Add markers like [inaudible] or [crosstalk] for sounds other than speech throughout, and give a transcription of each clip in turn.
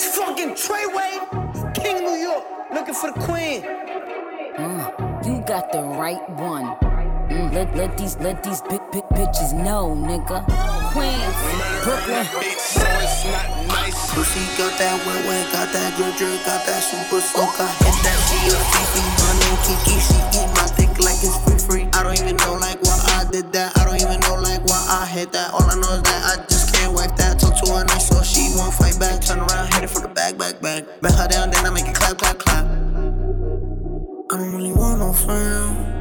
It's fucking Treyway, King New York, looking for the queen. Uh, you got the right one. Mm, let, let these let these big big bitches know, nigga. Queens, Brooklyn. So it's not nice. Pussy got that wet wet, got that drip drip, got that super soaker. Hit that she a Fifi, money Kiki, she eat my dick like it's free free. I don't even know like why I did that. I don't even know like why I hit that. All I know is that I just can't wipe that. Talk to her nice so she won't fight back. Turn around, hit it for the back, back, back. Bet her down, then I make it clap, clap, clap. I don't really want no friend.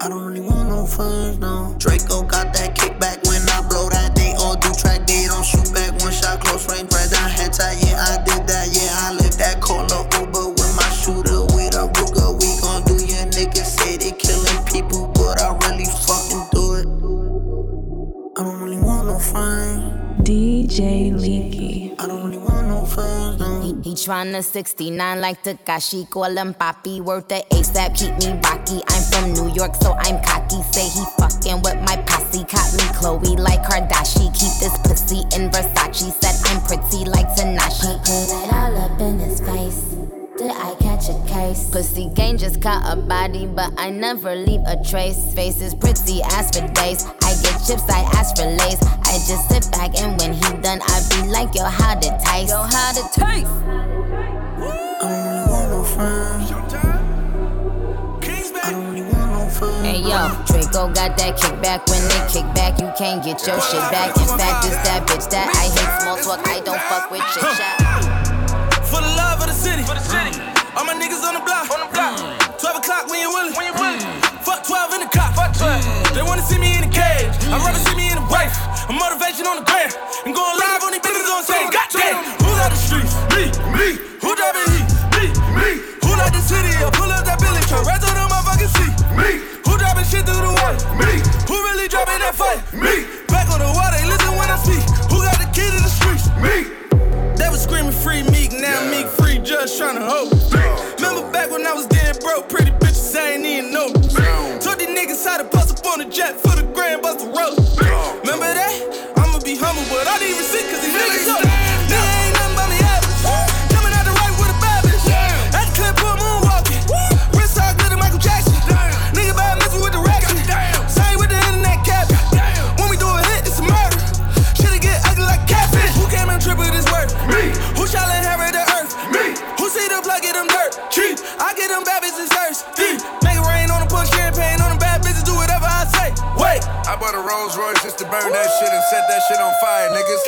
I don't really want no friends, no. Draco got that kickback when I blow that. They all do track, they don't shoot back. One shot, close range, right down, head tie. DJ Leaky. I don't really want no friends, no. He, he tryna 69 like Takashi, call him Papi. Worth the ASAP, keep me rocky. I'm from New York, so I'm cocky. Say he fucking with my posse. Caught me Chloe like Kardashian. Keep this pussy in Versace. Said I'm pretty like Tanashi. Put it all up in his face. Did I catch a case? Pussy gang just caught a body, but I never leave a trace. Face is pretty as for days. I get chips, I ask for lace. I just sit back and when he done, I be like, yo, how to taste? Yo, how to taste? I don't want no friends. I don't really want no friends. Hey yo, Draco got that kickback. When they kick back, you can't get your shit back. In fact, it's that bitch that I hate small talk. I don't fuck with chit chat. All my niggas on the block. On the block. Mm. 12 o'clock when you willing. When you willing. Mm. Fuck 12 in the cop. Fuck 12. Mm. They wanna see me in the cage. I'd rather see me in the wife. A motivation on the gram. And going live on these bitches on stage. Goddamn. Who got the streets? Me. Me. Who driving heat? Me. Me. Who like the city? I pull up that Billy truck. Right to the motherfucking seat. Me. Who driving shit through the water? Me. Who really dropping that fight? Me. Back on the water. Listen when I speak. Who got the key to the streets? Me. They was screaming free Meek, now Meek free, just tryna hold. Remember broke, pretty bitches I ain't even know. Told these niggas how to bust up on the jet for the grand bust the road. Remember that? I'ma be humble, but I didn't even see that shit and set that shit on fire, niggas.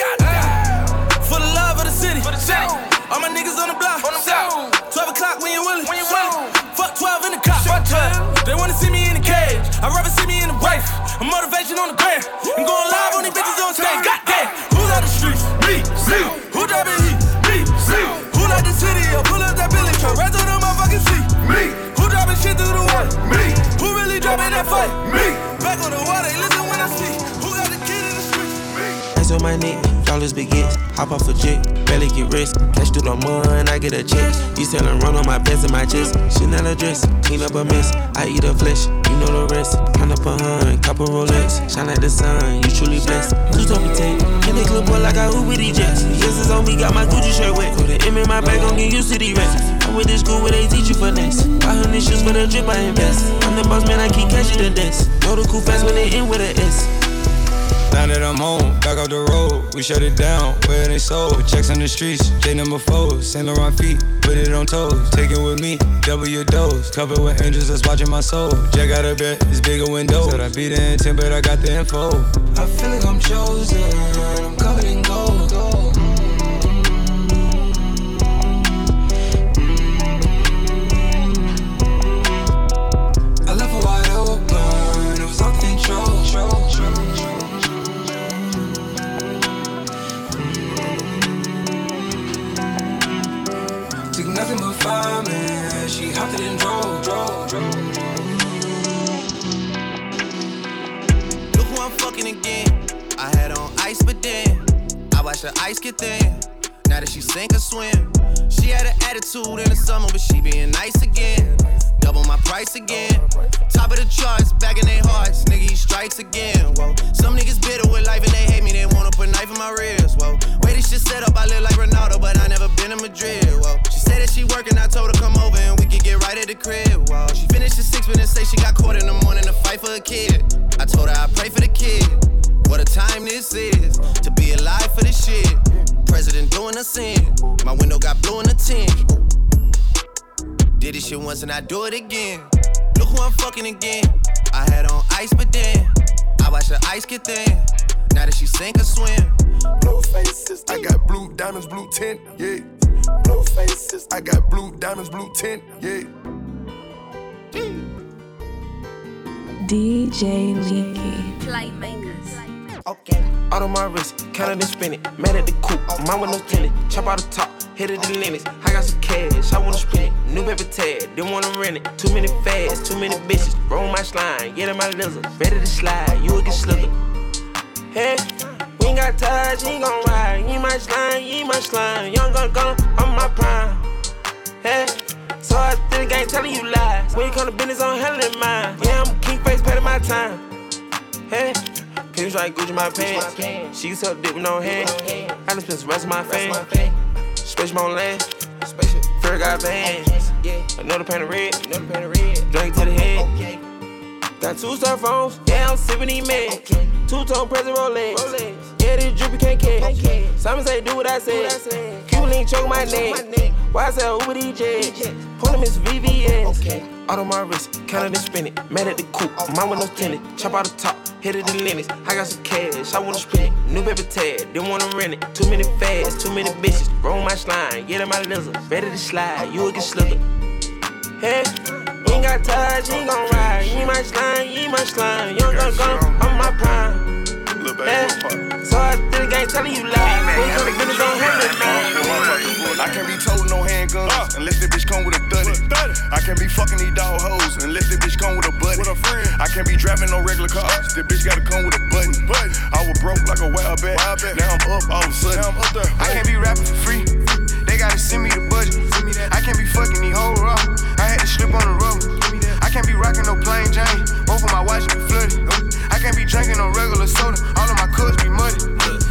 For the love of the city. For the city. All my niggas on the block. On the block. 12 o'clock when you willing. When you willing. Fuck 12 in the cop. Fuck 12. They wanna see me in the cage. I'd rather see me in the wife. A motivation on the gram. And going live on these bitches on stage. Goddamn. Who got the streets? Me. Me. Who driving heat? Me. Me. Who like the city? I pull up that Billy truck. Right to the motherfucking seat. Me. Who driving shit through the water? Me. Who really dropping that fight? Me. Ice on my neck, dollars begins. Hop off a jet, barely get rest. Cash through the mud, and I get a check. You sellin' run on my best and my chest. Chanel dress, clean up a mess. I eat a flesh, you know the rest. Count up a hun, couple Rolex. Shine like the sun, you truly blessed. Two me take, in the club boy like I with these jets. Yes, it's on me, got my Gucci shirt wet. Put the M in my bag, gon' get used to the rest. I went to school where they teach you finesse. 500 shoes for the drip, I invest. I'm the boss man, I keep catching the desk. Know the cool fast when they in with a S. Now that I'm home, back off the road, we shut it down, where they sold. Checks on the streets, J number four, Saint Laurent feet, put it on toes. Take it with me, double your dose. Covered with angels that's watching my soul. Jack out a bed, it's bigger window. Said I beat the intent, but I got the info. I feel like I'm chosen, I'm covered in gold. Again. I had on ice, but then I watched the ice get thin. Now that she sink or swim, she had an attitude in the summer, but she being nice again. Double my price again. Top of the charts, back in their hearts. Nigga, he strikes again. Whoa. Some niggas bitter with life and they hate me. They wanna put knife in my ribs. Whoa. Way this shit the setup, I live like Ronaldo, but I never been in Madrid. Whoa. She said that she working, I told her come over and we could get right at the crib. Whoa. She finished the six minutes, say she got caught in the morning to fight for a kid. I told her I pray for the kid. What a time this is to be alive for this shit. President doing a sin. My window got blue in the tin. Did this shit once and I do it again. Look who I'm fucking again. I had on ice, but then I watched the ice get thin. Now that she sink or swim. Blue faces, I got blue diamonds, blue tint, yeah. Blue faces, I got blue diamonds, blue tint, yeah. DJ Leaky. Playmakers. Okay. Out on my wrist, counted and spin it. Mad at the coupe, mine with no tenant. Chop out the top, hit it the limits. I got some cash, I wanna spend it. New paper tag, didn't wanna rent it. Too many fads, too many bitches. Roll my slime, get in my lizard. Ready to slide, you will get slithered. Hey, we ain't got touch, he gon' ride. He my slime, he my slime. Young gun gun, I'm my prime. Hey, so I think I ain't telling you lies. When you come to business, I'm handling mine. Yeah, I'm king face, paying my time. Hey, Penny like Gucci my pants. She suck dick with no hand. I just spent the rest of my fame. Space my land. Fair got bands. Another pan of red. Drink to the head. Got two cell phones. Yeah, I'm sipping these meds. Two tone present Rolex. Yeah, this drippy can't catch. Simon say do what I said. Cuban link choke my neck. Why sell Uber jets? Pull them is VVS. Out on my wrist, counted and spin it. Mad at the coupe, mine with no tenant. Chop out the top, hit it the limits. I got some cash, I wanna spend it. New paper tag, didn't wanna rent it. Too many fads, too many bitches. Roll my slime, get in my lizard. Ready to slide, you will get slithered. Hey, you ain't got touch, you ain't gon' ride. You ain't my slime, you ain't my slime. Young gun gun, I'm my prime. Hey, so I think I ain't telling you lies. When you come to business, don't handle me. I can't be told no handguns unless the bitch come with a duddy. I can't be fucking these dog hoes unless the bitch come with a buddy. I can't be driving no regular cars. The bitch gotta come with a button. I was broke like a wild bat. Now I'm up all of a sudden. I'm up there. I can't be rapping for free. They gotta send me the budget. I can't be fucking these whole raw. I had to slip on the road. I can't be rocking no plain Jane. Both of my watches be flooded. I can't be drinking no regular soda. All of my cups be muddy.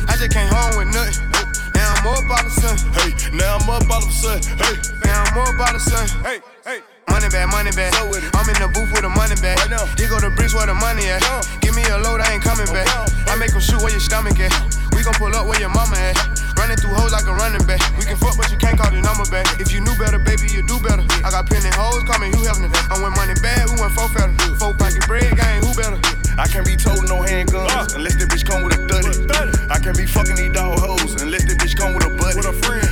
I just came home with nothing. Now I'm up all of a sudden. Hey, now I'm up all of a sudden. Hey, now I'm up all of a sudden. Hey, hey. Money bag, money bag. I'm in the booth with a money bag. Right now. Here go the bricks where the money at. Give me a load, I ain't coming oh, back. I make them shoot where your stomach at. We gon' pull up where your mama at. Running through hoes like a running back. We can fuck, but you can't call the number back. If you knew better, baby, you do better. I got plenty hoes, call me Hugh Hefner. I went money bad, who went four fatter? Four pocket bread, gang, who better? I can't be told no handguns unless the bitch come with a duddy. I can't be fucking these dog hoes unless the bitch come with a buddy.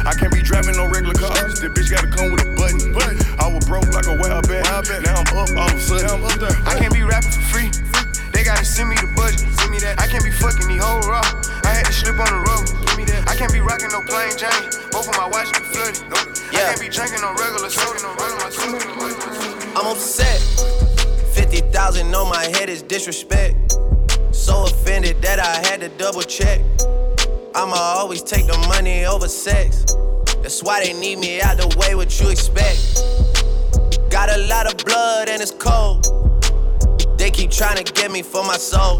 I can't be driving no regular cars. The bitch gotta come with a button. I was broke like a wild bat. Now I'm up all of a sudden. I can't be rapping for free. Gotta send me the budget. Send me that. I can't be fucking these whole raw. I had to slip on the road. Give me that. I can't be rocking no plain Jane. Both of my watches be flooded. I can't be drinking no regular soda. No regular soda. I'm upset. 50,000 on my head is disrespect. So offended that I had to double check. I'ma always take the money over sex. That's why they need me out the way, what you expect. Got a lot of blood and it's cold. Trying to get me for my soul.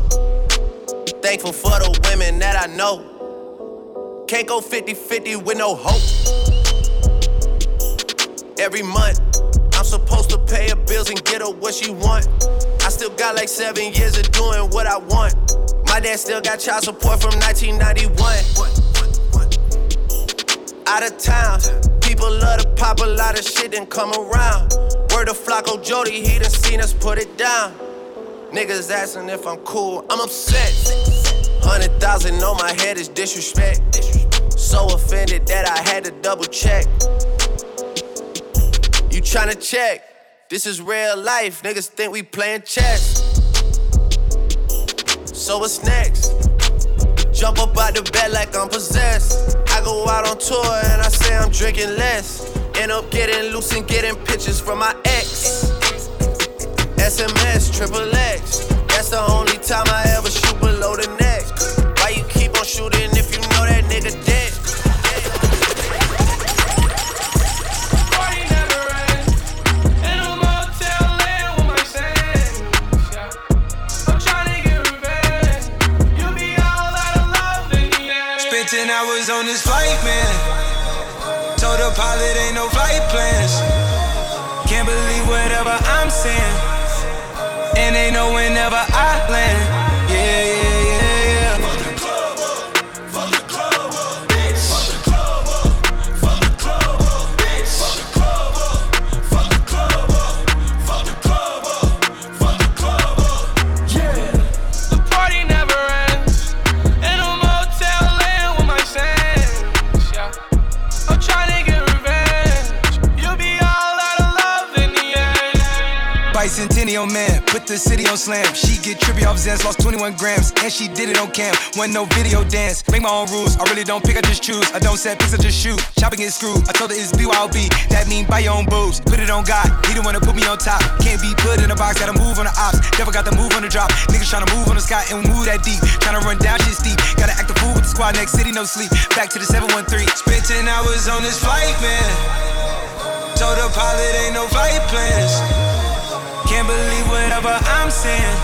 Thankful for the women that I know. Can't go 50 50 with no hope. Every month, I'm supposed to pay her bills and get her what she want. I still got like seven years of doing what I want. My dad still got child support from 1991. Out of town, people love to pop a lot of shit and come around. Word of Flocko Jody, he done seen us put it down. Niggas asking if I'm cool, I'm upset. Hundred thousand on my head is disrespect. So offended that I had to double check. You tryna check? This is real life. Niggas think we playing chess. So what's next? Jump up out the bed like I'm possessed. I go out on tour and I say I'm drinking less. End up getting loose and getting pictures from my ex. SMS, triple X. That's the only time I ever shoot below the neck. Why you keep on shooting if you know that nigga dead? Party never ends. In a motel, laying with my sins. I'm tryna get revenge. You be all out of love in. Spent 10 hours on this flight, man. Told the pilot ain't no flight plans. Can't believe whatever I'm saying. And they know whenever I land. Yeah, yeah, city on slam. She get trippy off Zans, lost 21 grams, and she did it on cam. Wasn't no video dance, make my own rules. I really don't pick, I just choose. I don't set picks, I just shoot. Chopping is screwed. I told her it's BYOB, that mean buy your own boobs. Put it on God, he the one to put me on top. Can't be put in a box, gotta move on the ops. Never got the move on the drop. Niggas tryna move on the sky and move that deep. Tryna run down shit steep. Gotta act the fool with the squad, next city, no sleep. Back to the 713. Spent 10 hours on this flight, man. Told the pilot ain't no flight plans. Can't believe whatever I'm saying.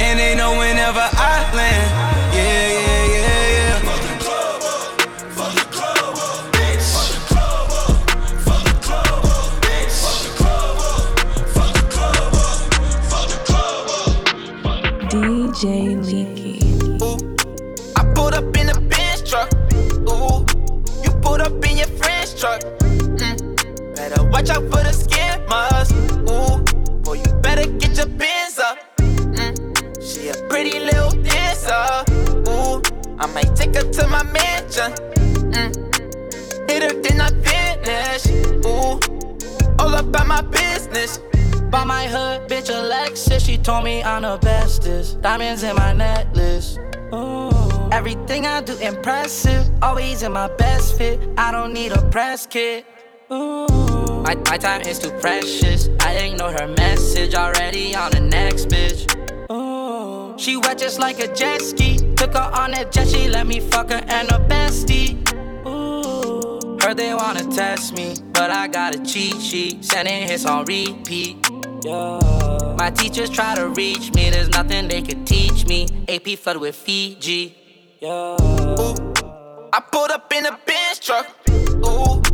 And they know whenever I land. Yeah, yeah, yeah, yeah. DJ Leaky. I pulled up in a Benz truck. Ooh, you pulled up in your friend's truck. Mm. Better watch out for the scammers. Ooh, boy, you get your bins up. Mm. She a pretty little dancer. Ooh, I might take her to my mansion. Mm. Hit her, then I finish. Ooh, all about my business. By my hood, bitch Alexis, she told me I'm the bestest. Diamonds in my necklace. Ooh. Everything I do impressive, always in my best fit. I don't need a press kit. Ooh. My, my time is too precious. I ignore her message already on the next bitch. Ooh. She wet just like a jet ski. Took her on a jet, she let me fuck her and her bestie. Ooh. Heard they wanna test me, but I got a cheat sheet. Sending hits on repeat. Yeah. My teachers try to reach me, there's nothing they could teach me. AP flooded with Fiji. Yeah. I pulled up in a Benz truck. Ooh, you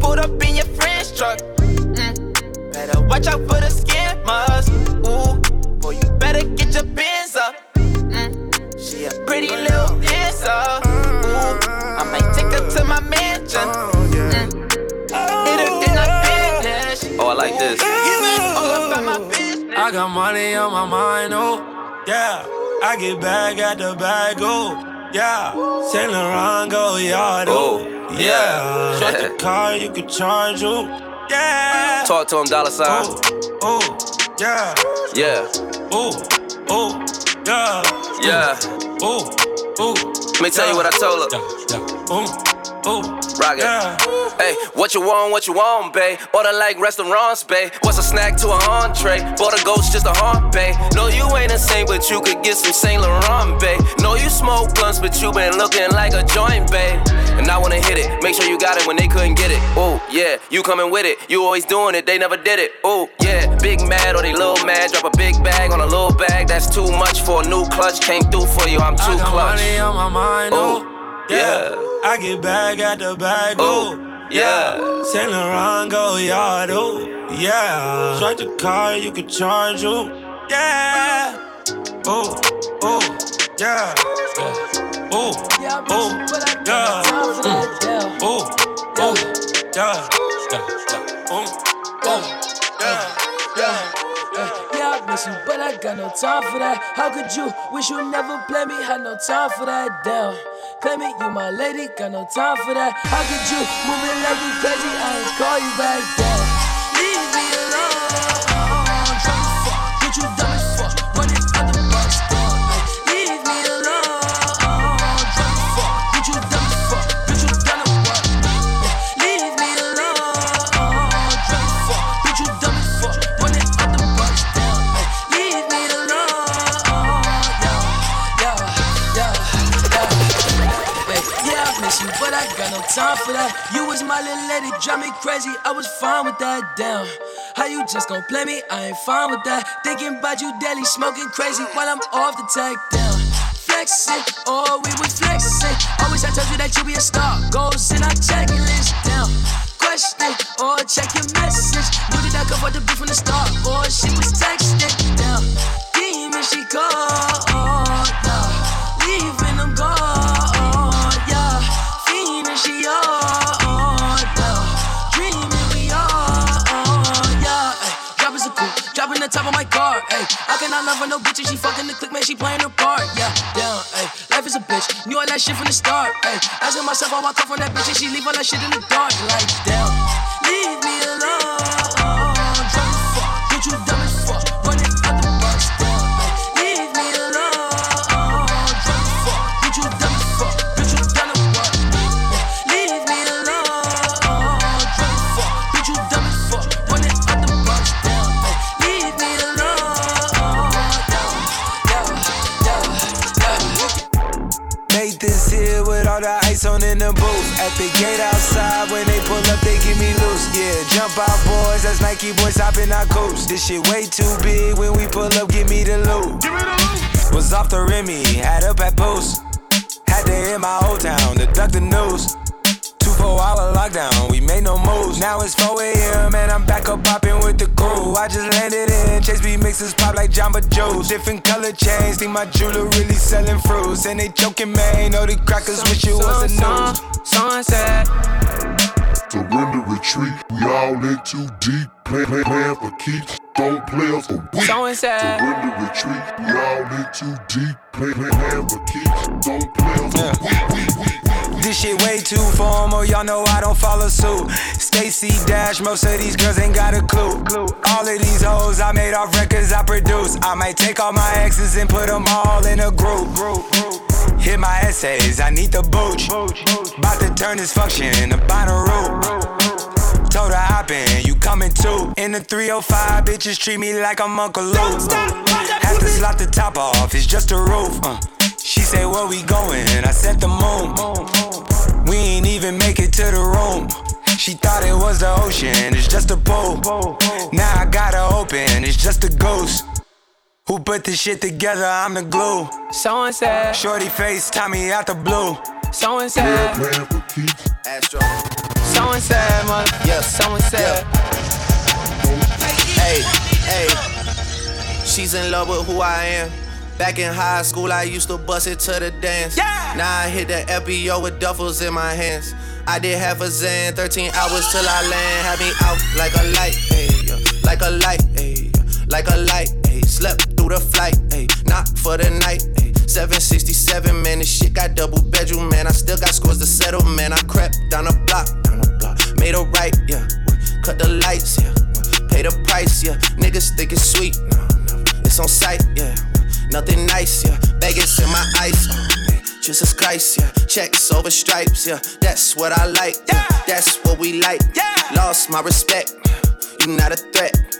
pulled up in your friend's truck. Mm. Better watch out for the scammers. Ooh, boy, you better get your bins up. Mm. She a pretty little dancer. Ooh, I might take her to my mansion. Mm. Hit her, then I finish. Oh, I like this. All about my business. I got money on my mind, oh, yeah. I get bag at the bag, oh, yeah. Saint Laurent go yard, oh, yeah. Shut the [laughs] car, you can charge, oh, yeah. Talk to him, dollar sign. Oh, yeah. Yeah, Oh, oh, yeah. yeah. Oh, oh. Let me tell you what I told her. Yeah, yeah. Oh, oh. Rock it. Yeah. Hey, what you want, what you want, babe? Order like restaurants, babe. What's a snack to an entree? Bought a ghost just a haunt, babe. No, you ain't saint, but you could get some Saint Laurent, babe. No, you smoke blunts, but you been looking like a joint, babe. And I wanna hit it. Make sure you got it when they couldn't get it. Oh, yeah, you coming with it. You always doing it, they never did it. Oh, yeah, big mad or they little mad. Drop a big bag on a little bag. That's too much for a new clutch. Came through for you, I'm too I got clutch. money on my mind, oh, yeah. yeah. I get bag at the bag, oh, Yeah. Saint Laurent go yard, oh, yeah. Strike the car, you can charge, oh, yeah. Oh, oh, yeah. Oh, oh, yeah. Mm. Oh, oh, yeah. Oh, oh, yeah. Yeah, I miss you, but I got no time for that. How could you wish you never play me? Had no time for that. Damn. Claim it, you my lady, got no time for that. How could you move it like you crazy? I ain't call you back. Damn. Time for that. You was my little lady, drive me crazy. I was fine with that. Damn, how you just gon' play me? I ain't fine with that. Thinking about you daily, smoking crazy while I'm off the tech. Damn, flexing, oh, we was flexing. Always I told you that you be a star. Goals in our checklist down. Question, or check your message. Knew that I could afford the beef from the start, or she was texting down. Demon, she called, down. Leaving them gone. She all down. Dreaming, we oh, yeah. Ay, drop is a cool, dropping the top of my car, I love her no bitch and she fucking the click, man, she playing her part, yeah. Ayy. Life is a bitch, knew all that shit from the start, ayy. Asking myself, I come from that bitch and she leave all that shit in the dark, like, damn. Leave me alone. Boys. That's Nike boys hopping our coast. This shit way too big. When we pull up, give me the loot. Give me the loot. Was off the Remy, had up at post. Had to hit my old town to duck the news. Two four hour lockdown, we made no moves. Now it's 4 a.m. and I'm back up popping with the crew. I just landed in Chase B mixes pop like Jamba Joe's. Different color chains, think my jeweler really selling fruits. And they choking, man. Know the crackers wish it was a news. Sunset. Surrender, retreat. We all in too deep. Plan, plan, plan for keeps. Don't play us for weak. So inside. Surrender, retreat. We all in too deep. Plan, plan, plan for keeps. Don't play us for weak, weak, weak. This shit way too formal, y'all know I don't follow suit. Stacy Dash, most of these girls ain't got a clue. All of these hoes I made off records I produce. I might take all my exes and put them all in a group. Hit my essays, I need the booch. About to turn this function into Bonnaroo. Told her hop in, you coming too. In the 305, bitches treat me like I'm Uncle Luke. Have to slot the top off, it's just a roof. Uh. She said, Where we going? I said the moon. We ain't even make it to the room. She thought it was the ocean, it's just a pool. Now I gotta open, it's just a ghost. Who put this shit together? I'm the glue. So and said. Shorty face, Tommy out the blue. So and said. Plan for keeps. Astro. So and said, mother. Yeah. So and said. Hey, hey. She's in love with who I am. Back in high school, I used to bust it to the dance. Yeah. Now I hit the FBO with duffels in my hands. I did half a Zan, 13 hours till I land. Had me out like a light, ayy, yeah. like a light, ayy, yeah. like a light, ayy. Slept through the flight, ayy, not for the night, ayy. 767, man, this shit got double bedroom, man. I still got scores to settle, man. I crept down the block, down the block, made a right, yeah. Cut the lights, yeah. Pay the price, yeah. Niggas think it's sweet, no, no. It's on sight, yeah. Nothing nice, yeah. Vegas in my eyes, oh, man. Jesus Christ, yeah. Checks over stripes, yeah. That's what I like, yeah. That's what we like, yeah. Lost my respect, you not a threat.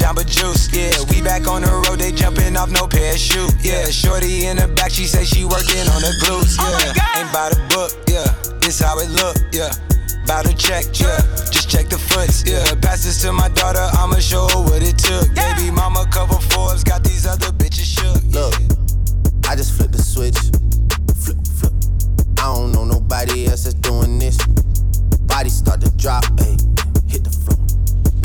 The Jamba Juice, yeah. We back on the road, they jumping off no parachute. Yeah, shorty in the back, she say she working on the glutes. Oh my Yeah, God. ain't by the book. Yeah, this how it look. Yeah, by the check. Yeah, just check the foots. Yeah, pass this to my daughter, I'ma show her what it took. Yeah. Baby mama cover Forbes, got these other bitches shook. Look, I just flipped the switch. Flip, flip. I don't know nobody else that's doing this. Body start to drop, ayy. Hit the floor.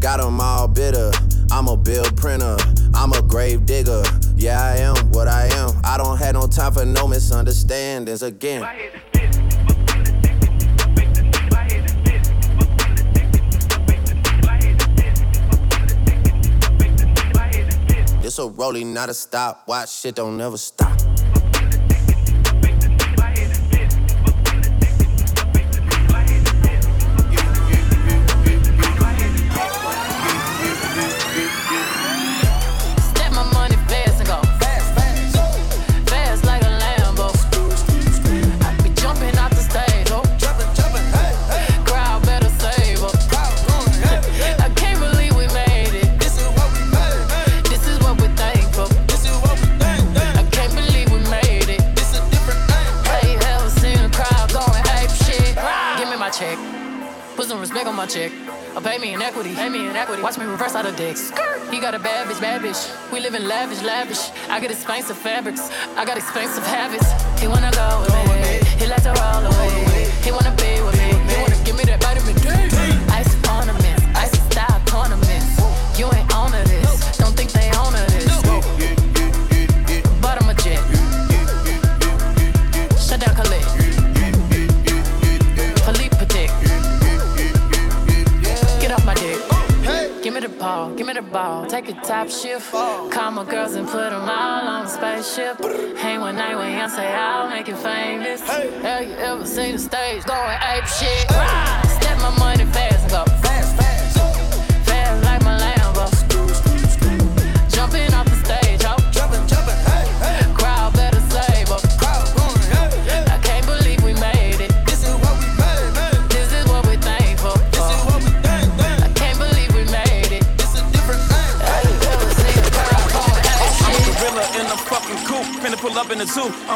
got him all bitter. I'm a bill printer, I'm a grave digger. Yeah, I am what I am. I don't have no time for no misunderstandings again. It's a rolling, not a stop. Watch shit don't never stop. I get expensive fabrics. I got expensive habits. He wanna go with me. He like to roll away. He wanna be with me. He wanna give me that vitamin D. Ice ornaments. Ice style ornaments. You ain't on to this. Don't think they own to this. But I'm a jet. Shut down Khalid. Philippe Patek. Get off my dick. Give me the ball, give me the ball. Take a top shift. Call my girls and put spaceship. Hang one night when say I'll make you famous. Have you ever seen the stage going ape shit?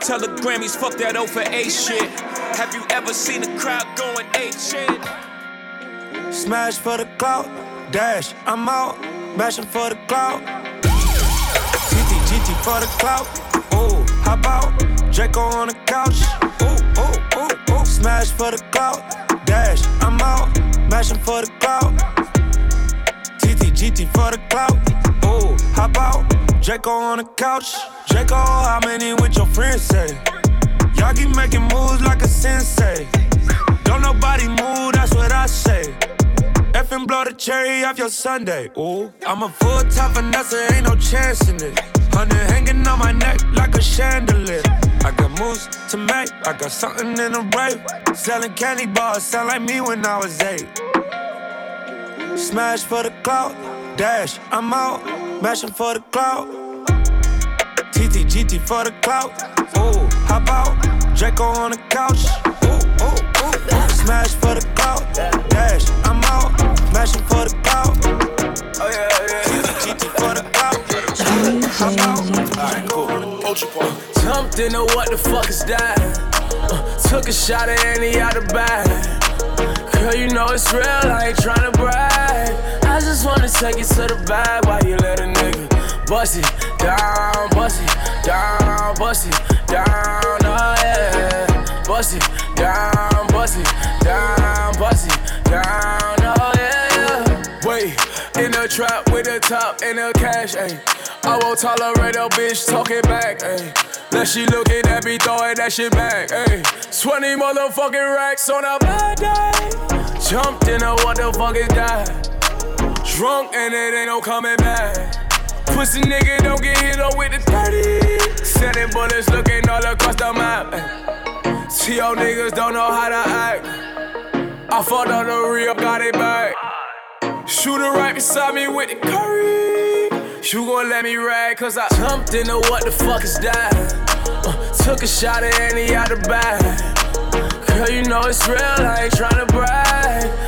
Tell the Grammys, fuck that O for A shit. Have you ever seen a crowd going A shit? Smash for the clout, dash, I'm out, mashing for the clout. TT, GT for the clout, ooh, how about Draco on the couch? Ooh, ooh, ooh, ooh. Smash for the clout, dash, I'm out, mashing for the clout. TT, GT for the clout, ooh, how about Draco on the couch? Draco, how many with your friends say? Y'all keep making moves like a sensei. Don't nobody move, that's what I say. Effing blow the cherry off your Sunday. Ooh, I'm a full time finesse, ain't no chance in it. Honey hanging on my neck like a chandelier. I got moves to make, I got something in the rape. Selling candy bars, sound like me when I was eight. Smash for the clout, dash, I'm out, mashing for the clout. TT, GT for the clout. Ooh, hop out. Draco on the couch? Ooh, ooh, ooh, ooh. Smash for the clout, dash, I'm out, mashing for the clout. Oh yeah, yeah. TT, GT for the clout. How about Draco on the couch? Jumped into what the fuck is that? Uh, took a shot at any out the bag. Girl, you know it's real, I ain't tryna brag. I just wanna take it to the bag while you let a nigga bust it down, bust it down, bust it down, oh yeah. Bust it down, bust it down, bust it down, oh yeah. Wait, in the trap with the top and the cash, ayy. I won't tolerate a bitch talking back, ayy. Now she looking at me throwing that shit back, ayy. 20 motherfucking racks on a bad day. Jumped in a what the fuck is that? Drunk and it ain't no coming back. Pussy nigga don't get hit up with the 30. Sending bullets looking all across the map. See your niggas don't know how to act. I fought on the real, got it back. Shooter right beside me with the curry. You gon' let me rag, cause I jumped into what the fuck is that? Uh, took a shot at any out the bag. Girl, you know it's real, I ain't tryna brag.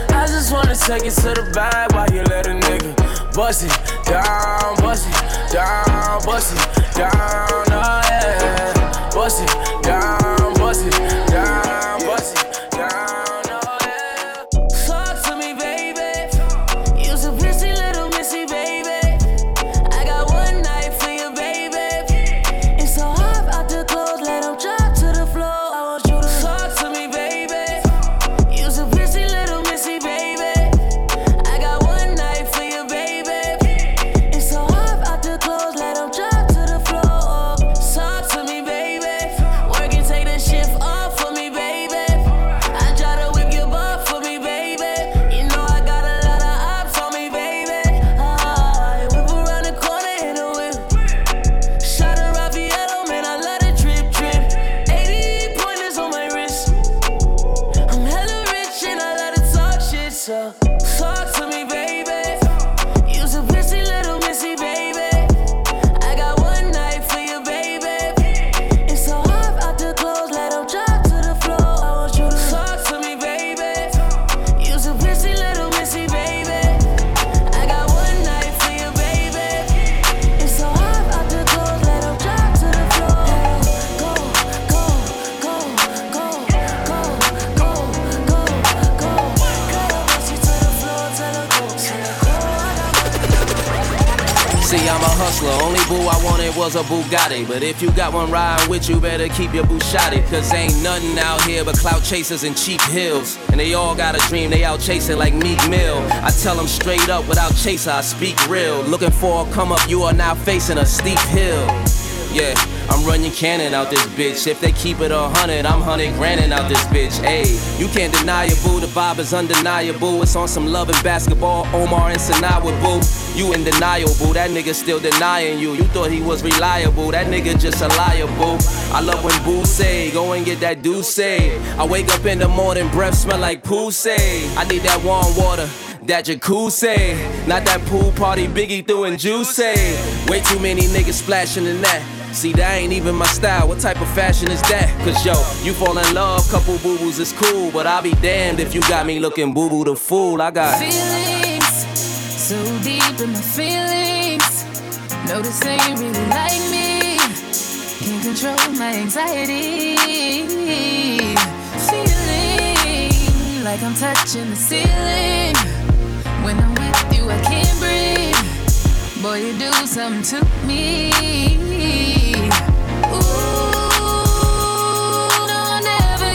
Just wanna take it to the bag while you let a nigga bust it down, bust it down, bust it down, oh yeah. Bust it down, bust it Bugatti. But if you got one riding with you, better keep your Bushati. Cause ain't nothing out here but clout chasers and cheap hills. And they all got a dream, they out chasing like Meek Mill. I tell them straight up, without chaser, I speak real. Looking for a come up, you are now facing a steep hill. Yeah, I'm running cannon out this bitch. If they keep it a hundred, I'm hundred granting out this bitch. Ayy, you can't deny your boo, the vibe is undeniable. It's on some love and basketball, Omar and Sanaa with boo. You in denial, boo. That nigga still denying you. You thought he was reliable. That nigga just a liar, boo. I love when boo say, go and get that do say. I wake up in the morning, breath smell like poo say. I need that warm water. That jacuzzi, not that pool party Biggie threw in juice. Way too many niggas splashing in that. See, that ain't even my style. What type of fashion is that? Cause yo, you fall in love, couple boo boos is cool. But I'll be damned if you got me looking boo boo the fool. I got Feelings so in my feelings. Notice they ain't really like me. Can't control my anxiety. Feeling like I'm touching the ceiling. When I'm with you, I can't breathe. Boy, you do something to me. Ooh, no, I'll never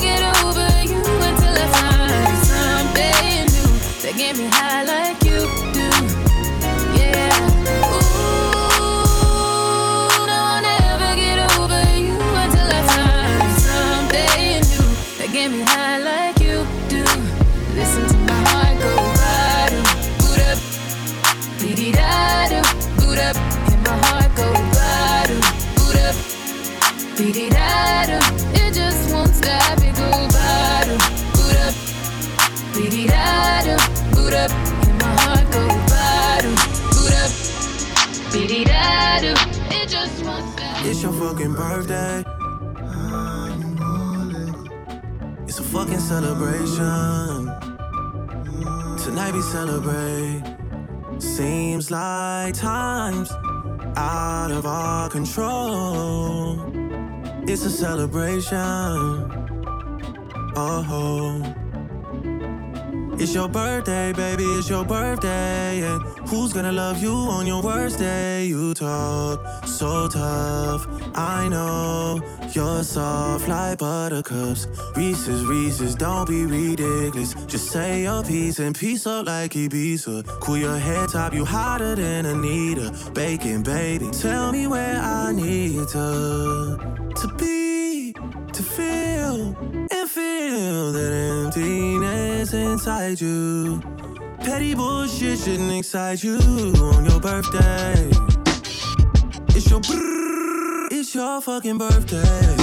It's your fucking birthday. It's a fucking celebration. Tonight we celebrate. Seems like time's out of our control. It's a celebration. Oh. oh. It's your birthday, baby, it's your birthday. And who's gonna love you on your worst day? You talk so tough. I know you're soft like buttercups. Reese's, Reese's, don't be ridiculous. Just say your piece and piece up like Ibiza. Cool your head top, you hotter than Anita. Bacon, baby, tell me where I need to, to be, to feel, feel that emptiness inside you. Petty bullshit shouldn't excite you on your birthday. your brrrr. It's your fucking birthday.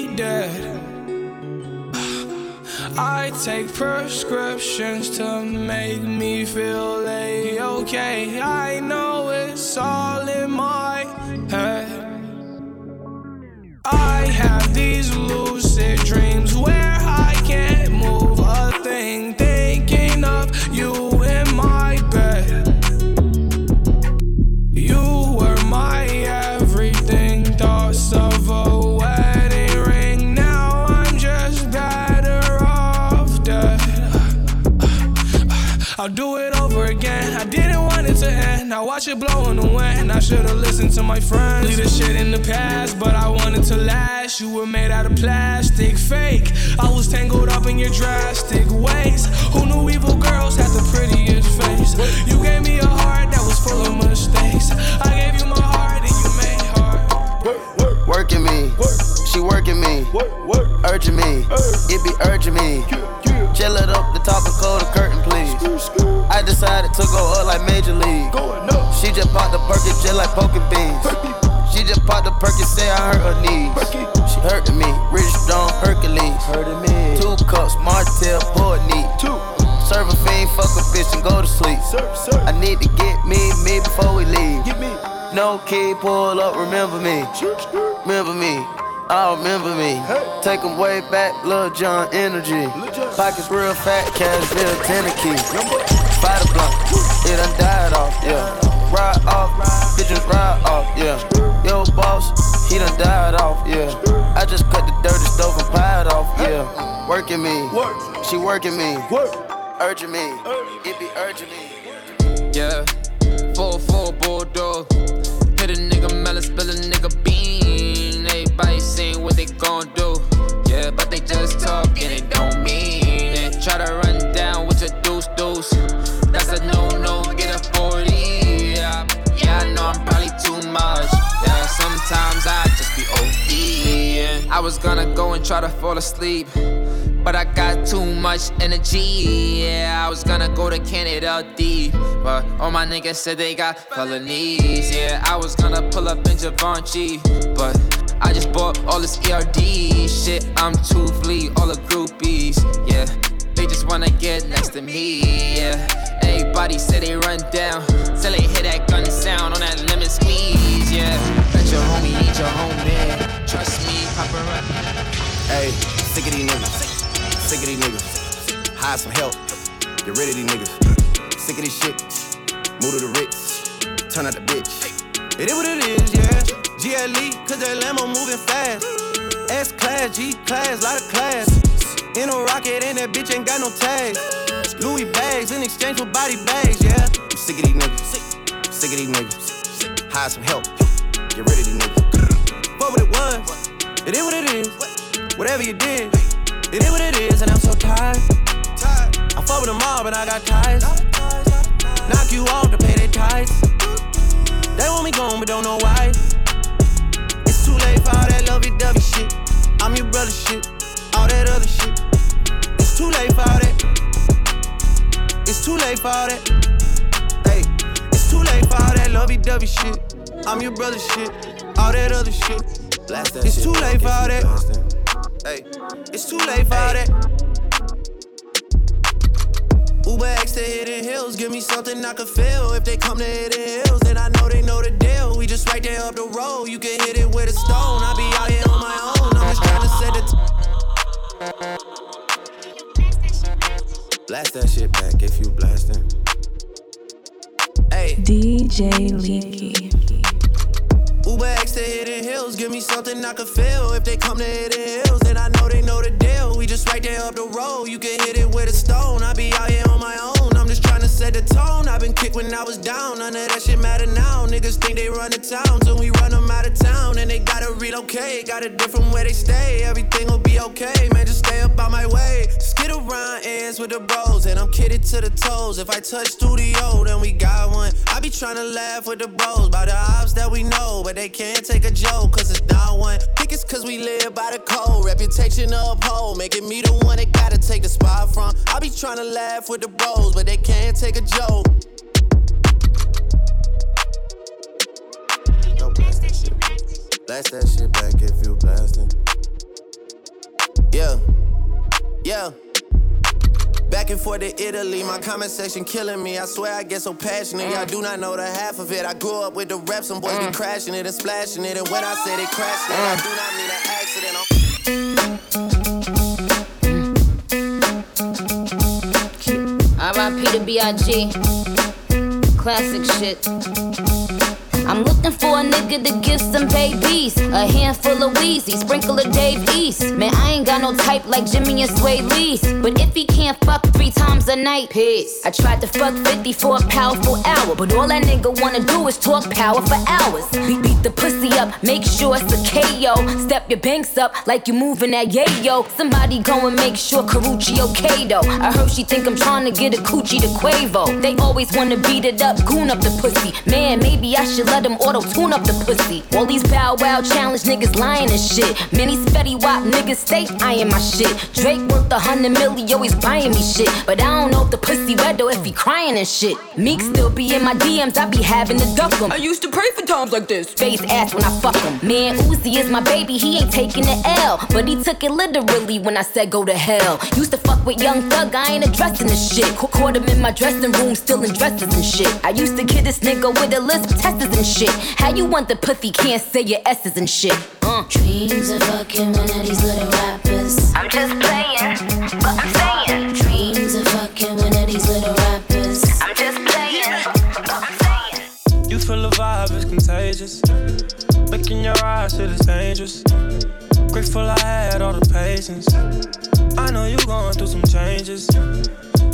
I take prescriptions to make me feel a-okay. I know it's all in my head. I have these lucid dreams where watch it blow in the wind. I should've listened to my friends. Leave the shit in the past, but I wanted to last. You were made out of plastic, fake. I was tangled up in your drastic ways. Who knew evil girls had the prettiest face? You gave me a heart that was full of mistakes. I gave you my heart and you made hard. Working me, she working me, urging me, it be urging me. Chill it up, the top and close the curtain, please. I decided to go up like Major League. She just popped the Perky just like poking beans. She just popped the Perky, say I hurt her knees. She hurting me, Rich Stone Hercules. Hurting me. Two cups, Martell, neat. Two. Serve a fiend, fuck a bitch and go to sleep. I need to get me, me before we leave. No key, pull up, remember me. Remember me. I remember me. Take 'em way back, Lil Jon energy. Pockets real fat, cash Cashville, Tennessee. Fight a blunt, it done died off, yeah. Ride off, bitches ride off, yeah. Yo, boss, he done died off, yeah. I just cut the dirty stove and pie it off, yeah. Working me, she working me, urging me, it be urging me. Yeah, 4-4 Bordeaux. Hit a nigga melon, spill a nigga bean. Everybody saying what they gon' do. Yeah, but they just talk and it don't mean was gonna go and try to fall asleep. But I got too much energy. Yeah, I was gonna go to Canada deep. But all my niggas said they got felonies. Yeah, I was gonna pull up in Givenchy. But I just bought all this ERD shit. I'm too fleet, all the groupies. Yeah, they just wanna get next to me. Yeah, everybody say they run down. Till they hear that gun sound on that lemon squeeze. Yeah, your homie eat your homie. Trust me, paparazzi. Hey, sick of these niggas. Sick of these niggas. Hire some help. Get rid of these niggas. Sick of this shit. Move to the Ritz. Turn out the bitch. It is what it is, yeah. GLE, cause that Lambo moving fast. S class, G class, lot of class. In a rocket, and that bitch ain't got no tags. Louis bags in exchange for body bags, yeah. I'm sick of these niggas. Sick of these niggas. Hire some help. Get rid of these niggas. What what it was. It is what it is. Whatever you did, it is what it is, and I'm so tired. I fuck with them all, but I got ties. Knock you off to pay their ties. They want me gone, but don't know why. It's too late for all that lovey-dovey shit. I'm your brother shit, all that other shit. It's too late for all that. It's too late for all that. Hey, it's too late for all that lovey-dovey shit. I'm your brother shit, all that other shit. It's too late for all that. Hey, it's too late for all that. Uber X to Hidden Hills, give me something I can feel. If they come to Hidden Hills, then I know they know the deal. We just right there up the road, you can hit it with a stone. I be out here on my own, I'm just trying to set the. T- Blast that shit back if you blasting. Hey. DJ Leaky. Uber X to Hidden Hills, give me something I can feel. If they come to Hidden Hills, then I know they know the deal. We just right there up the road, you can hit it with a stone. I be out here on my own, just trying to set the tone. i been kicked when I was down, none of that shit matter now. Niggas think they run the town, so we run them out of town. And they gotta relocate, got a different where they stay. Everything will be okay, man, just stay up out my way. Skid around ends with the bros, and I'm kidded to the toes. If I touch studio, then we got one. I be trying to laugh with the bros about the ops that we know, but they can't take a joke, cause it's not one. Think it's cause we live by the code, reputation uphold, making me the one that gotta take the spot from. I be trying to laugh with the bros, but they can't take a joke. Blast that shit back if you blasting. Yeah, yeah. Back and forth to Italy, my comment section killing me. I swear I get so passionate. Y'all do not know the half of it. I grew up with the reps, some boys be mm. crashing it and splashing it. And when I say they crashing it, I mm. do not mean an to B.I.G. Classic shit. I'm looking for a nigga to give some babies. A handful of Weezy, sprinkle of Dave East. Man, I ain't got no type like Jimmy and Swae Lee's. But if he can't fuck three times a night, peace. I tried to fuck 50 for a powerful hour. But all that nigga wanna do is talk power for hours. Beat, beat the pussy up, make sure it's a KO. Step your banks up like you moving that yayo. Somebody go and make sure Karrueche okay though. I heard she think I'm trying to get a coochie to Quavo. They always wanna beat it up, goon up the pussy. Man, maybe I should let them auto tune up the pussy. All these bow wow challenge niggas lying and shit. Many spetty wop niggas stay eyeing my shit. Drake worth a hundred million, always buying me shit. But I don't know if the pussy wet though if he crying and shit. Meek still be in my DMs, I be having to duck him. I used to pray for times like this. Face ass when I fuck him. Man, Uzi is my baby, he ain't taking the L. But he took it literally when I said go to hell. Used to fuck with Young Thug, I ain't addressing this shit. Caught him in my dressing room, still in dresses and shit. I used to kid this nigga with a list of testers and shit. How you want the pussy, can't say your S's and shit. Uh. Dreams of fucking one of these little rappers. I'm just playing, but I'm saying. Dreams of fucking one of these little rappers. I'm just playing, but I'm saying. You feel the vibe, it's contagious. Look in your eyes, shit is dangerous. Grateful I had all the patience. I know you going through some changes.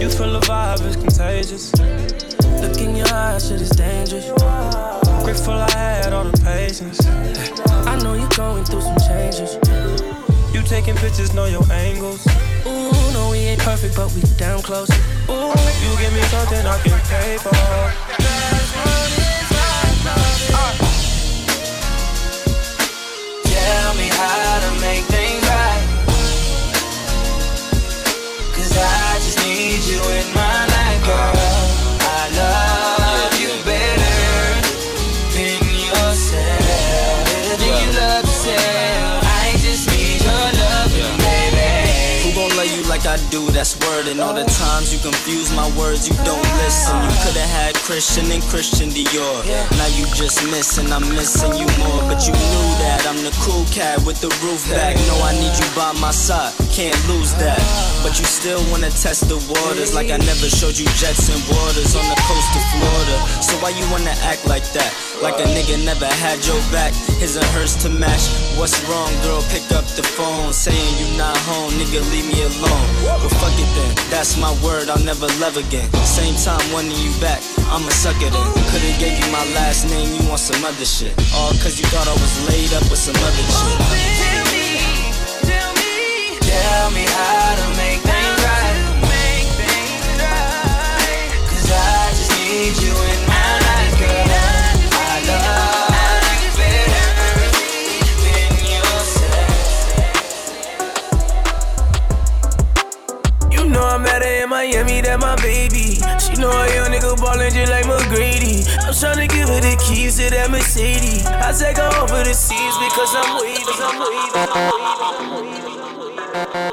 You feel the vibe, it's contagious. Look in your eyes, shit is dangerous. Grateful I had all the patience. I know you're going through some changes. You taking pictures, know your angles. Ooh, no, we ain't perfect, but we damn close. Ooh, you give me something I can pay for. Tell me how to make things right. Cause I you in my life, girl. I love you better than yourself. Than you love yourself. I just need your love, baby. Who gon' love you like like I do, that's word. And all the times you confuse my words, you don't listen. You could've had Christian and Christian Dior. Now you just missing, I'm missing you more. But you knew that I'm the cool cat with the roof back. No, I need you by my side, can't lose that. But you still wanna test the waters like I never showed you jets and waters on the coast of Florida. So why you wanna act like that? Like a nigga never had your back, his and hers to match. What's wrong, girl? Pick up the phone, saying you not home, nigga, leave me alone. Well, fuck it then, that's my word, I'll never love again. Same time wanting you back, I'ma suck it in. Could've gave you my last name, you want some other shit. All cause you thought I was laid up with some other oh, shit. Tell me, tell me, tell me how to make things right. Make things right. Cause I just need you in my life, girl. I love you better than yourself. You know I'm at her in Miami, that my baby. She know a young nigga ballin' just like McGrady. I'm tryna give her the keys to that Mercedes. I take her over the seas because I'm wavy. I'm wavy. I'm wavy. I'm wavy.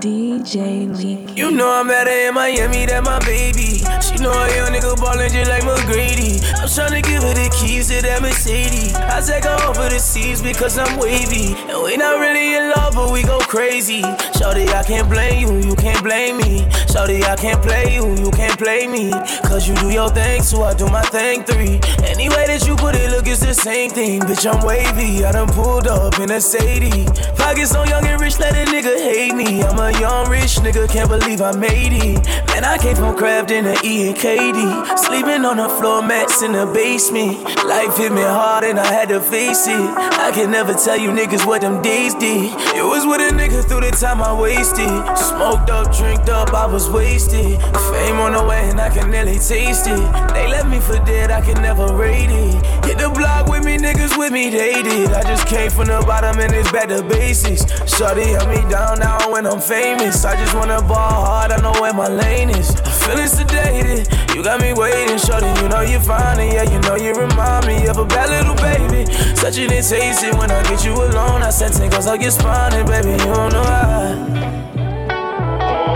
DJ Leaky. You know I'm better in Miami, that my baby. She know a young nigga ballin' just like McGrady. I'm tryna give her the keys to that Mercedes. I take her over the seas because I'm wavy. And we not really in love, but we go crazy. Shorty, I can't blame you, you can't blame me. Shorty, I can't play you, you can't play me. Cause you do your thing, so I do my thing three. Any way that you put it, look, it's the same thing. Bitch, I'm wavy. I done pulled up in a Sadie. Pockets so young and rich, let a nigga hate me. I'm a young rich nigga, can't believe I made it. Man, I came from Kraft in the E and KD. Sleeping on the floor mats in the basement. Life hit me hard and I had to face it. I can never tell you niggas what them days did. It was with a nigga through the time I wasted. Smoked up, drinked up, I was wasted. Fame on the way and I can nearly taste it. They left me for dead, I can never rate it. Hit the block with me, niggas with me, they did. I just came from the bottom and it's back to basics. Shorty held me down now when I'm famous. I just wanna ball hard, I know where my lane is. I'm feeling sedated, you got me waiting, shorty. You know you're fine, and yeah, you know you remind me of a bad little baby. Such an it taste it when I get you alone. I said, take us, I get spawning, baby, you don't know how.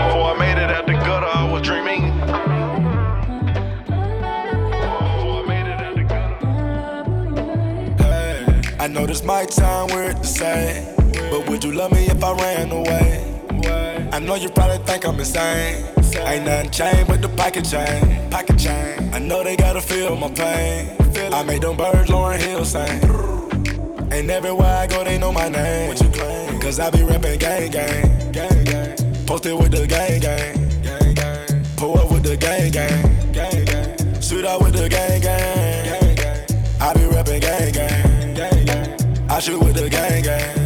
Before I made it out oh, the gutter, I was dreaming. I made it at the gutter. I oh, know this my time, we're the same. But would you love me if I ran away? I know you probably think I'm insane. Ain't nothing changed but the pocket chain. Pocket chain. I know they gotta feel my pain. I made them birds Lauryn Hill sing. And everywhere I go, they know my name. What you claim? Cause I be rapping gang gang. Gang gang. Posted with the gang gang. Gang gang. Pull up with the gang gang. Gang gang. Shoot out with the gang gang. Gang gang. I be rapping gang gang. Gang gang. I shoot with the gang gang. Gang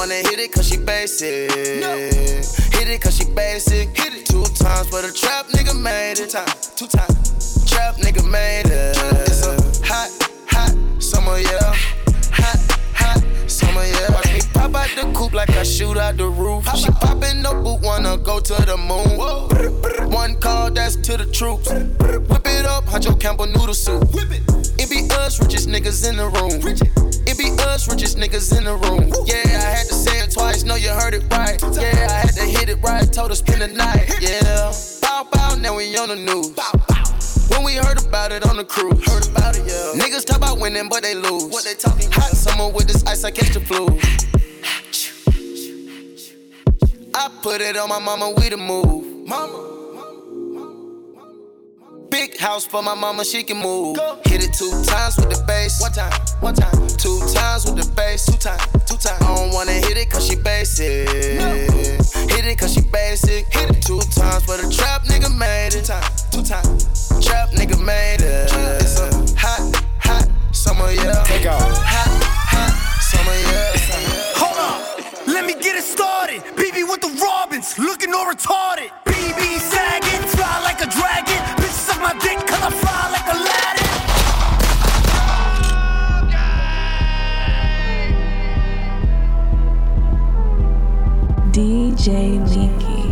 wanna hit it cause she basic. Hit it cause she basic. Hit it two times, but a trap nigga made it. Two times, two times. Trap nigga made it. It's a hot, hot summer, yeah. Hot, hot summer, yeah. Watch me pop out the coupe like I shoot out the roof. She poppin' no boot, wanna go to the moon. One call, that's to the troops. Whip it up, Huncho Campbell noodle soup. Whip it be us, richest niggas in the room. It be us, richest niggas in the room. Yeah, I had to say it twice, know you heard it right. Yeah, I had to hit it right, told her spend the night. Yeah, bow bow, now we on the news. When we heard about it on the cruise, heard about it, yeah. Niggas talk about winning, but they lose. What they talking? Hot summer with this ice, I catch the flu. I put it on my mama, we the move. Mama. Big house for my mama, she can move. Go. Hit it two times with the bass. One time, one time. Two times with the bass. Two times, two times. I don't wanna hit it cause she basic. No. Hit it cause she basic. Hit it two times, for the trap nigga made it. Two times, two times. Trap nigga made it. It's a hot, hot summer, yeah. Take off. Hot, hot summer, yeah. [laughs] Hold on, let me get it started. BB Benz, looking all retarded. BB sagging, fly like a dragon. Bitch, suck my dick, cause I fly like a Aladdin. DJ Leaky.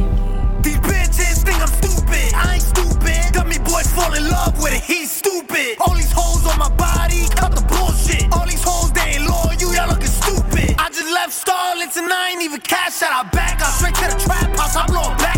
These bitches think I'm stupid. I ain't stupid. Dummy boys fall in love with a heat. And I ain't even cash out. I back out straight to the trap house. I blow blowing back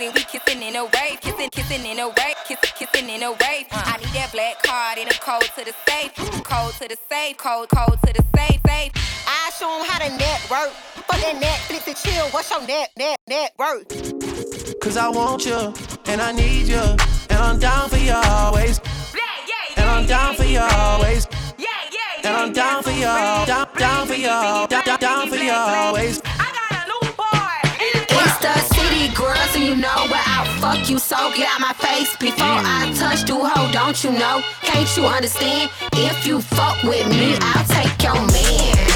and we kissing in a rave, kissing, kissing in a rave, kissing, kissing in a rave. Uh. I need that black card and a code to the safe, code to the safe, code, code to the safe, safe. I show 'em how to network. Fuck that Netflix and chill. What's your net, net, net worth? Cause I want you, and I need you, and I'm down for you always. And I'm down for you always. And I'm down for you, down, down for you, down, down, down for you always. It's the city girl, so you know where I'll fuck you. So get out my face before I touch you. Ho, don't you know? Can't you understand? If you fuck with me, I'll take your man.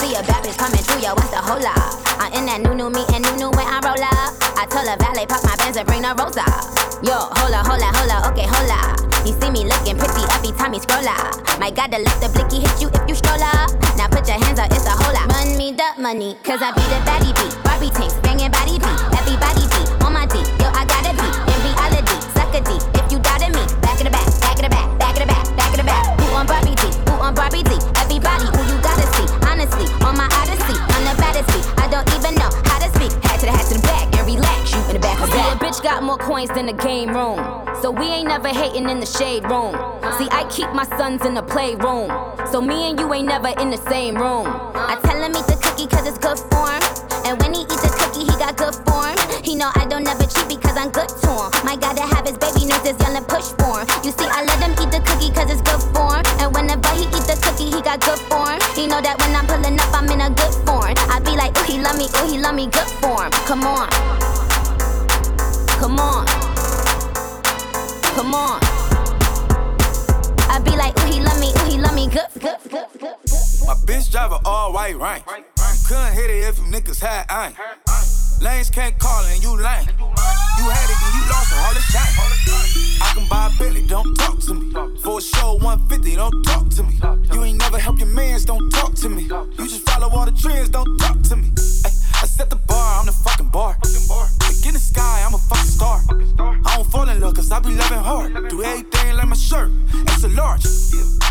see a bad bitch coming through, yo, what's the hola? I'm in that new new me and new new when I roll up. I told a valet pop my Benz and bring the rosa. Yo, hola, hola, hola, okay, hola. He see me looking pretty every time he scroll up. My God, the let the blicky hit you if you stroll up. Now put your hands up, it's a hola. Run me the money, cause I be the baddie beat. Barbie tanks, banging body beat. Everybody beat on my D. Yo, I gotta be in reality. Suck a D on my odyssey, I'm the baddest beat. I don't even know how to speak. Hat to the hat to the back. and relax. You in the back of that. See, a bitch got more coins than the game room. So we ain't never hating in the shade room. See, I keep my sons in the playroom. So me and you ain't never in the same room. I tell him eat the cookie cause it's good for him. And when he eats the cookie, he got good form. He know I don't never cheat because I'm good to him. My God, to have his baby nurses young and push for him. You see, I let him eat the cookie cause it's good for him. And whenever he eat the cookie, he got good form. He know that when I'm pulling up, I'm in a good form. I be like, ooh, he love me, ooh, he love me, good form. Come on. Come on. Come on. I be like, ooh, he love me, ooh, he love me, good, good, good, good. My bitch drive a all white rank. Couldn't hit it if you niggas had ain't. Lanes can't call and you lame. You had it and you lost all the shine. I can buy a Bentley, don't talk to me. For a show 150, don't talk to me. You ain't never help your mans, don't talk to me. You just follow all the trends, don't talk to me. I set the bar, I'm the fucking bar. In the sky, I'm a fucking star. I don't fall in love cause I be loving hard. Do everything like my shirt, it's a large.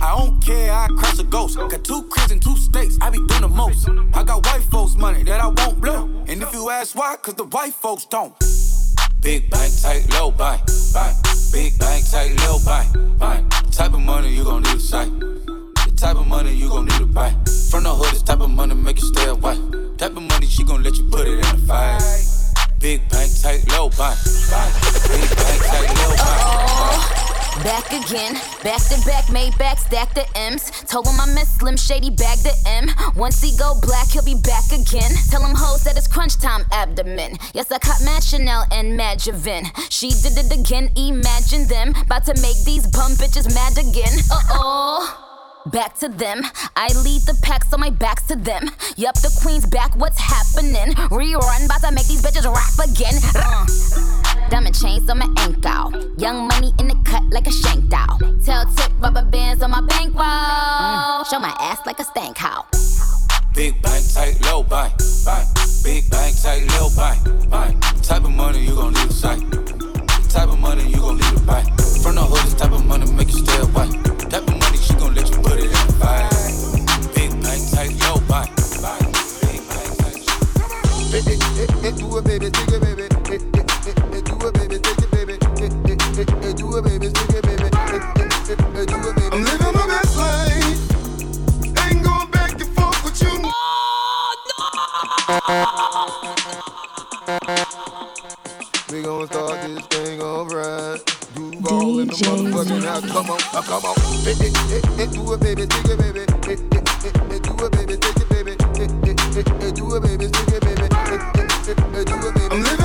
I don't care, I crush a ghost. Got two cribs and two states, I be doing the most. I got white folks' money that I won't blow. And if you ask why, cause the white folks don't. Big bank, tight, low bank, bank. Big bank, tight, low bank, bank. Type of money you gon' need to sight. The type of money you gon' need to buy. From the hood, this type of money make you stay away. Type of money she gon' let you put it in the fight. Big tight, low. Big tight, low. Oh, back again, back to back, made back, stack the M's. Told him I miss Slim Shady, bag the M. Once he go black, he'll be back again. Tell him hoes that it's crunch time abdomen. Yes, I caught Mad Chanel and Mad Javin. She did it again, imagine them. About to make these bum bitches mad again. Uh oh. Back to them. I lead the pack, so my back's to them. Yup, the queen's back, what's happening? Rerun, bout to make these bitches rap again. Uh. Diamond chains on my ankle. Young money in the cut like a shank doll. Tail tip rubber bands on my bankroll. Show my ass like a stank how. Big bank, tight, low bank, bank. Big bank, tight, low bank, bank. Type of money you gon' need to sight. Type of money you gon' need to buy. From the hood, this type of money make you stay away. Type of money she gon' you Eh, eh, eh, eh. Eh, eh, eh, eh. Eh, eh, eh, eh. Eh, eh, eh, eh. I'm living my best life. Ain't going back with you. We gon' start this thing alright. Duval in the motherfucking house. Come on, come on. Eh, eh, eh, eh, do it, baby, take it, baby. Eh, eh, eh, eh, do it, baby, take it, baby. Eh, eh, eh, eh, do it, baby, take it, baby. Eh, eh, eh, eh, do it, baby. I'm living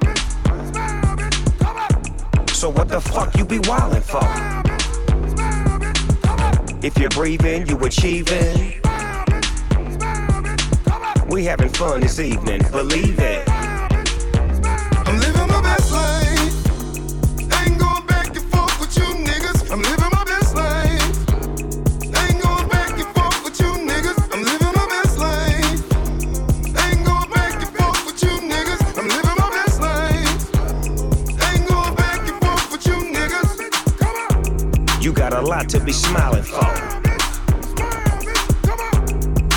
So what the fuck you be wildin' for? If you're breathing, you achieving. We having fun this evening, believe it. To be smiling for.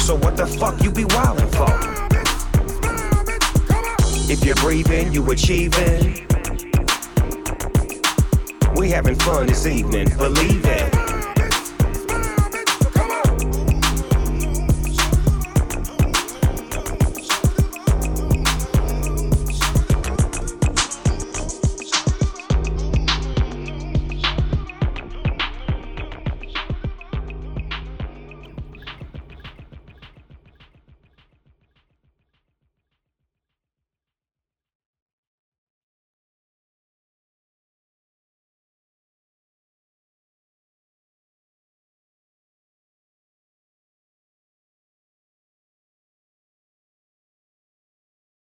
So what the fuck you be wildin' for? If you're breathing, you achieving. We having fun this evening, believe it.